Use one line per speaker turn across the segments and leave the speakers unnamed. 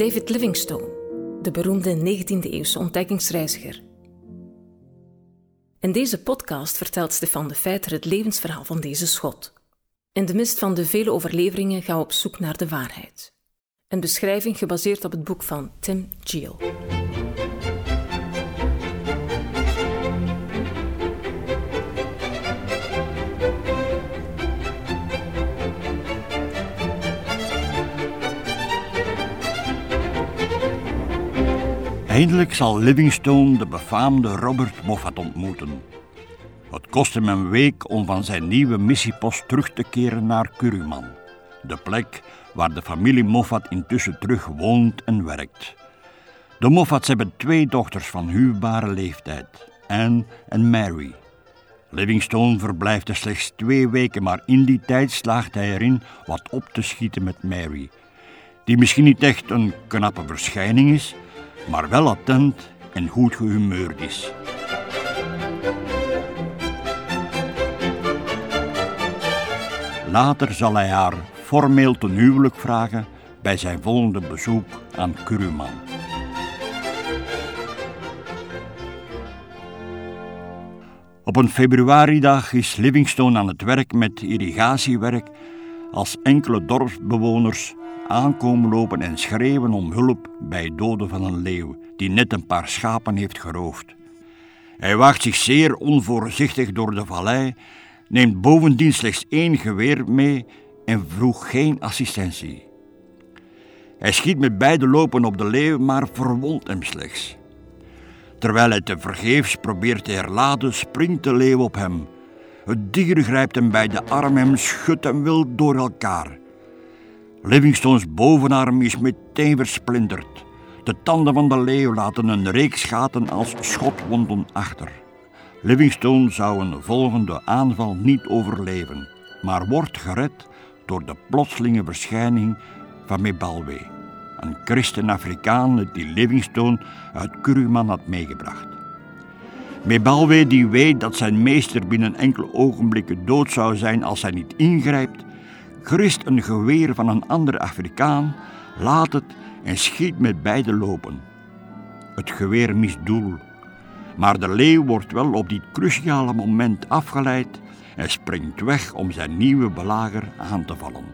David Livingstone, de beroemde 19e-eeuwse ontdekkingsreiziger. In deze podcast vertelt Stefan de Feiter het levensverhaal van deze schot. In de mist van de vele overleveringen gaan we op zoek naar de waarheid. Een beschrijving gebaseerd op het boek van Tim Geel.
Eindelijk zal Livingstone de befaamde Robert Moffat ontmoeten. Het kost hem een week om van zijn nieuwe missiepost terug te keren naar Kuruman, de plek waar de familie Moffat intussen terug woont en werkt. De Moffats hebben twee dochters van huwbare leeftijd, Anne en Mary. Livingstone verblijft er slechts twee weken, maar in die tijd slaagt hij erin wat op te schieten met Mary, die misschien niet echt een knappe verschijning is, maar wel attent en goed gehumeurd is. Later zal hij haar formeel ten huwelijk vragen bij zijn volgende bezoek aan Kuruman. Op een februaridag is Livingstone aan het werk met irrigatiewerk als enkele dorpsbewoners aankomen lopen en schreeuwen om hulp bij doden van een leeuw die net een paar schapen heeft geroofd. Hij waagt zich zeer onvoorzichtig door de vallei, neemt bovendien slechts één geweer mee en vroeg geen assistentie. Hij schiet met beide lopen op de leeuw, maar verwondt hem slechts. Terwijl hij te vergeefs probeert te herladen, springt de leeuw op hem. Het dier grijpt hem bij de arm en schudt hem wild door elkaar. Livingstone's bovenarm is meteen versplinterd. De tanden van de leeuw laten een reeks gaten als schotwonden achter. Livingstone zou een volgende aanval niet overleven, maar wordt gered door de plotselinge verschijning van Mebalwe, een christen-Afrikaan die Livingstone uit Kuruman had meegebracht. Mebalwe, die weet dat zijn meester binnen enkele ogenblikken dood zou zijn als hij niet ingrijpt, grist een geweer van een andere Afrikaan, laat het en schiet met beide lopen. Het geweer mist doel, maar de leeuw wordt wel op dit cruciale moment afgeleid en springt weg om zijn nieuwe belager aan te vallen.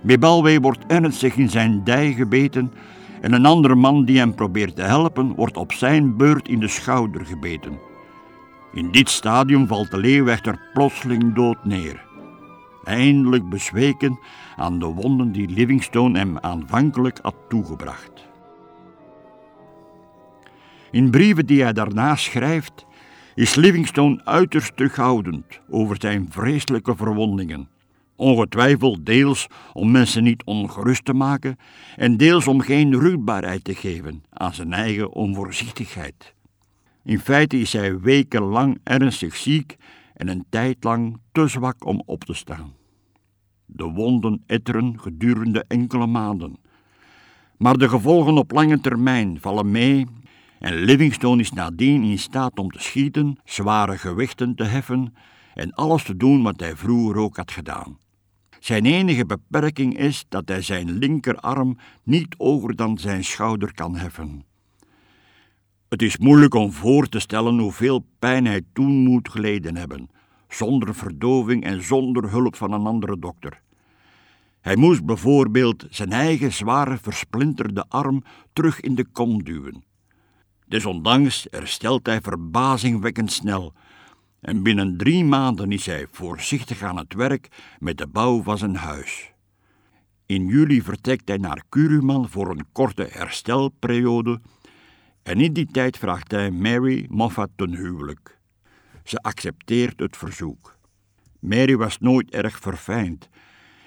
Mebalwe wordt ernstig in zijn dij gebeten en een andere man die hem probeert te helpen wordt op zijn beurt in de schouder gebeten. In dit stadium valt de leeuw echter plotseling dood neer eindelijk bezweken aan de wonden die Livingstone hem aanvankelijk had toegebracht. In brieven die hij daarna schrijft, is Livingstone uiterst terughoudend over zijn vreselijke verwondingen. Ongetwijfeld deels om mensen niet ongerust te maken en deels om geen rugbaarheid te geven aan zijn eigen onvoorzichtigheid. In feite is hij wekenlang ernstig ziek en een tijd lang te zwak om op te staan. De wonden etteren gedurende enkele maanden. Maar de gevolgen op lange termijn vallen mee en Livingstone is nadien in staat om te schieten, zware gewichten te heffen en alles te doen wat hij vroeger ook had gedaan. Zijn enige beperking is dat hij zijn linkerarm niet hoger dan zijn schouder kan heffen. Het is moeilijk om voor te stellen hoeveel pijn hij toen moet geleden hebben, zonder verdoving en zonder hulp van een andere dokter. Hij moest bijvoorbeeld zijn eigen zware versplinterde arm terug in de kom duwen. Desondanks herstelt hij verbazingwekkend snel en binnen drie maanden is hij voorzichtig aan het werk met de bouw van zijn huis. In juli vertrekt hij naar Kuruman voor een korte herstelperiode en in die tijd vraagt hij Mary Moffat ten huwelijk. Ze accepteert het verzoek. Mary was nooit erg verfijnd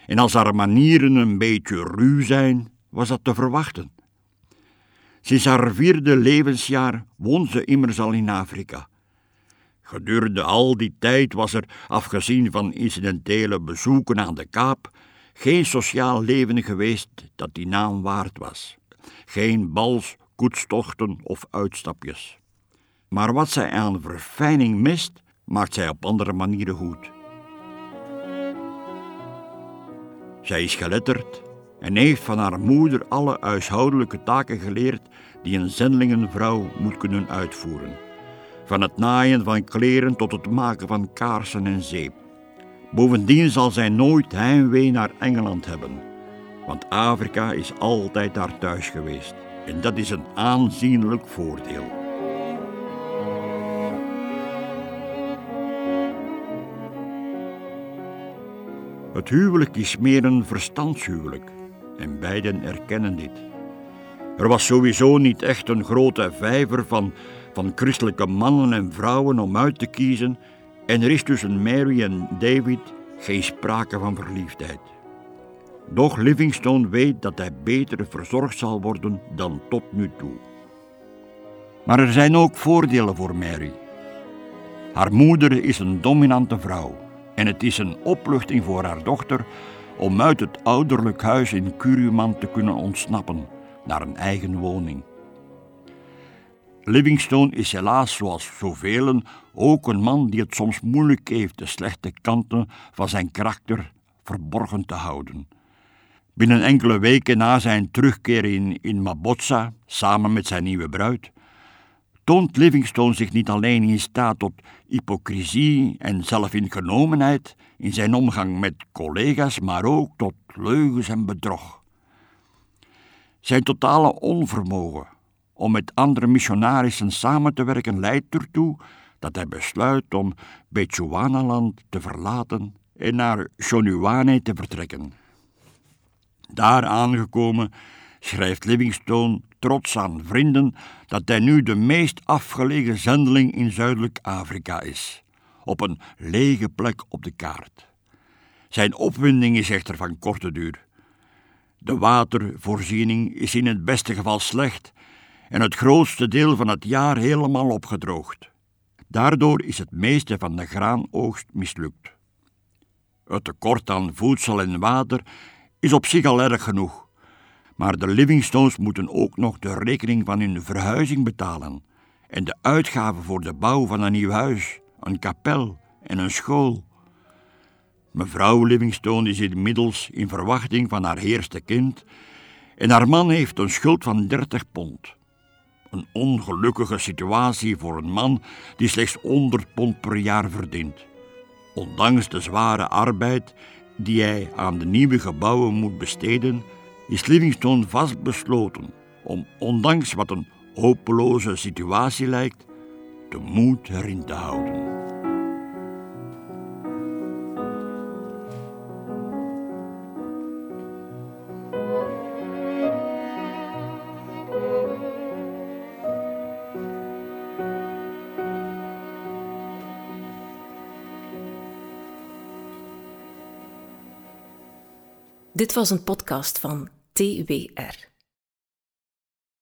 en als haar manieren een beetje ruw zijn, was dat te verwachten. Sinds haar vierde levensjaar woont ze immers al in Afrika. Gedurende al die tijd was er, afgezien van incidentele bezoeken aan de Kaap, geen sociaal leven geweest dat die naam waard was. Geen bals, koetstochten of uitstapjes. Maar wat zij aan verfijning mist, maakt zij op andere manieren goed. Zij is geletterd, en heeft van haar moeder alle huishoudelijke taken geleerd die een zendelingenvrouw moet kunnen uitvoeren. Van het naaien van kleren tot het maken van kaarsen en zeep. Bovendien zal zij nooit heimwee naar Engeland hebben, want Afrika is altijd daar thuis geweest. En dat is een aanzienlijk voordeel. Het huwelijk is meer een verstandshuwelijk en beiden erkennen dit. Er was sowieso niet echt een grote vijver van, van christelijke mannen en vrouwen om uit te kiezen en er is tussen Mary en David geen sprake van verliefdheid. Doch Livingstone weet dat hij beter verzorgd zal worden dan tot nu toe. Maar er zijn ook voordelen voor Mary. Haar moeder is een dominante vrouw en het is een opluchting voor haar dochter om uit het ouderlijk huis in Curuman te kunnen ontsnappen naar een eigen woning. Livingstone is helaas, zoals zoveel, ook een man die het soms moeilijk heeft de slechte kanten van zijn karakter verborgen te houden. Binnen enkele weken na zijn terugkeer in, in Mabotsa, samen met zijn nieuwe bruid, toont Livingstone zich niet alleen in staat tot hypocrisie en zelfingenomenheid in zijn omgang met collega's, maar ook tot leugens en bedrog. Zijn totale onvermogen om met andere missionarissen samen te werken leidt ertoe dat hij besluit om Bechuanaland te verlaten en naar Shonuwane te vertrekken. Daar aangekomen schrijft Livingstone trots aan vrienden dat hij nu de meest afgelegen zendeling in Zuidelijk Afrika is, op een lege plek op de kaart. Zijn opwinding is echter van korte duur. De watervoorziening is in het beste geval slecht en het grootste deel van het jaar helemaal opgedroogd. Daardoor is het meeste van de graanoogst mislukt. Het tekort aan voedsel en water is op zich al erg genoeg. Maar de Livingstones moeten ook nog de rekening van hun verhuizing betalen en de uitgaven voor de bouw van een nieuw huis, een kapel en een school. Mevrouw Livingstone is inmiddels in verwachting van haar eerste kind en haar man heeft een schuld van 30 pond. Een ongelukkige situatie voor een man die slechts 100 pond per jaar verdient. Ondanks de zware arbeid die hij aan de nieuwe gebouwen moet besteden, is Livingstone vastbesloten om, ondanks wat een hopeloze situatie lijkt, de moed erin te houden.
Dit was een podcast van TWR.